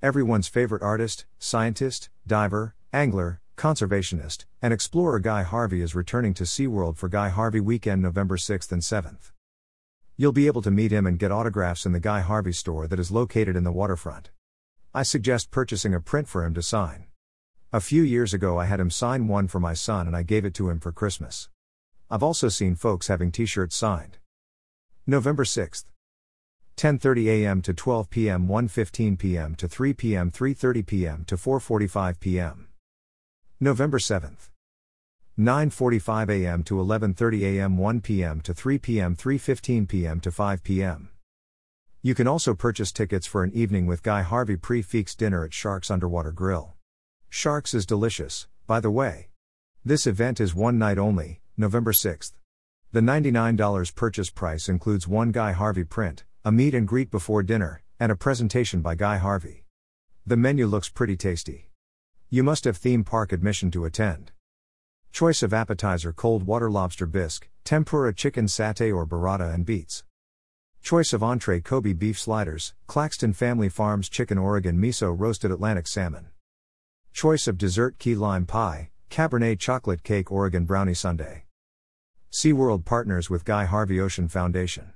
Everyone's favorite artist, scientist, diver, angler, conservationist, and explorer Guy Harvey is returning to SeaWorld for Guy Harvey Weekend November 6th and 7th. You'll be able to meet him and get autographs in the Guy Harvey store that is located in the waterfront. I suggest purchasing a print for him to sign. A few years ago, I had him sign one for my son and I gave it to him for Christmas. I've also seen folks having t shirts signed. November 6th. 10:30 a.m. to 12 p.m. 1:15 p.m. to 3 p.m. 3:30 p.m. to 4:45 p.m. November 7th. 9:45 a.m. to 11:30 a.m. 1 p.m. to 3 p.m. 3:15 p.m. to 5 p.m. You can also purchase tickets for an evening with Guy Harvey prix dinner at Sharks Underwater Grill. Sharks is delicious, by the way. This event is one night only, November 6th. The $99 purchase price includes one Guy Harvey print, a meet and greet before dinner, and a presentation by Guy Harvey. The menu looks pretty tasty. You must have theme park admission to attend. Choice of appetizer cold water lobster bisque, tempura chicken satay or burrata and beets. Choice of entree Kobe beef sliders, Claxton Family Farms chicken Oregon miso roasted Atlantic salmon. Choice of dessert key lime pie, Cabernet chocolate cake Oregon brownie sundae. SeaWorld partners with Guy Harvey Ocean Foundation.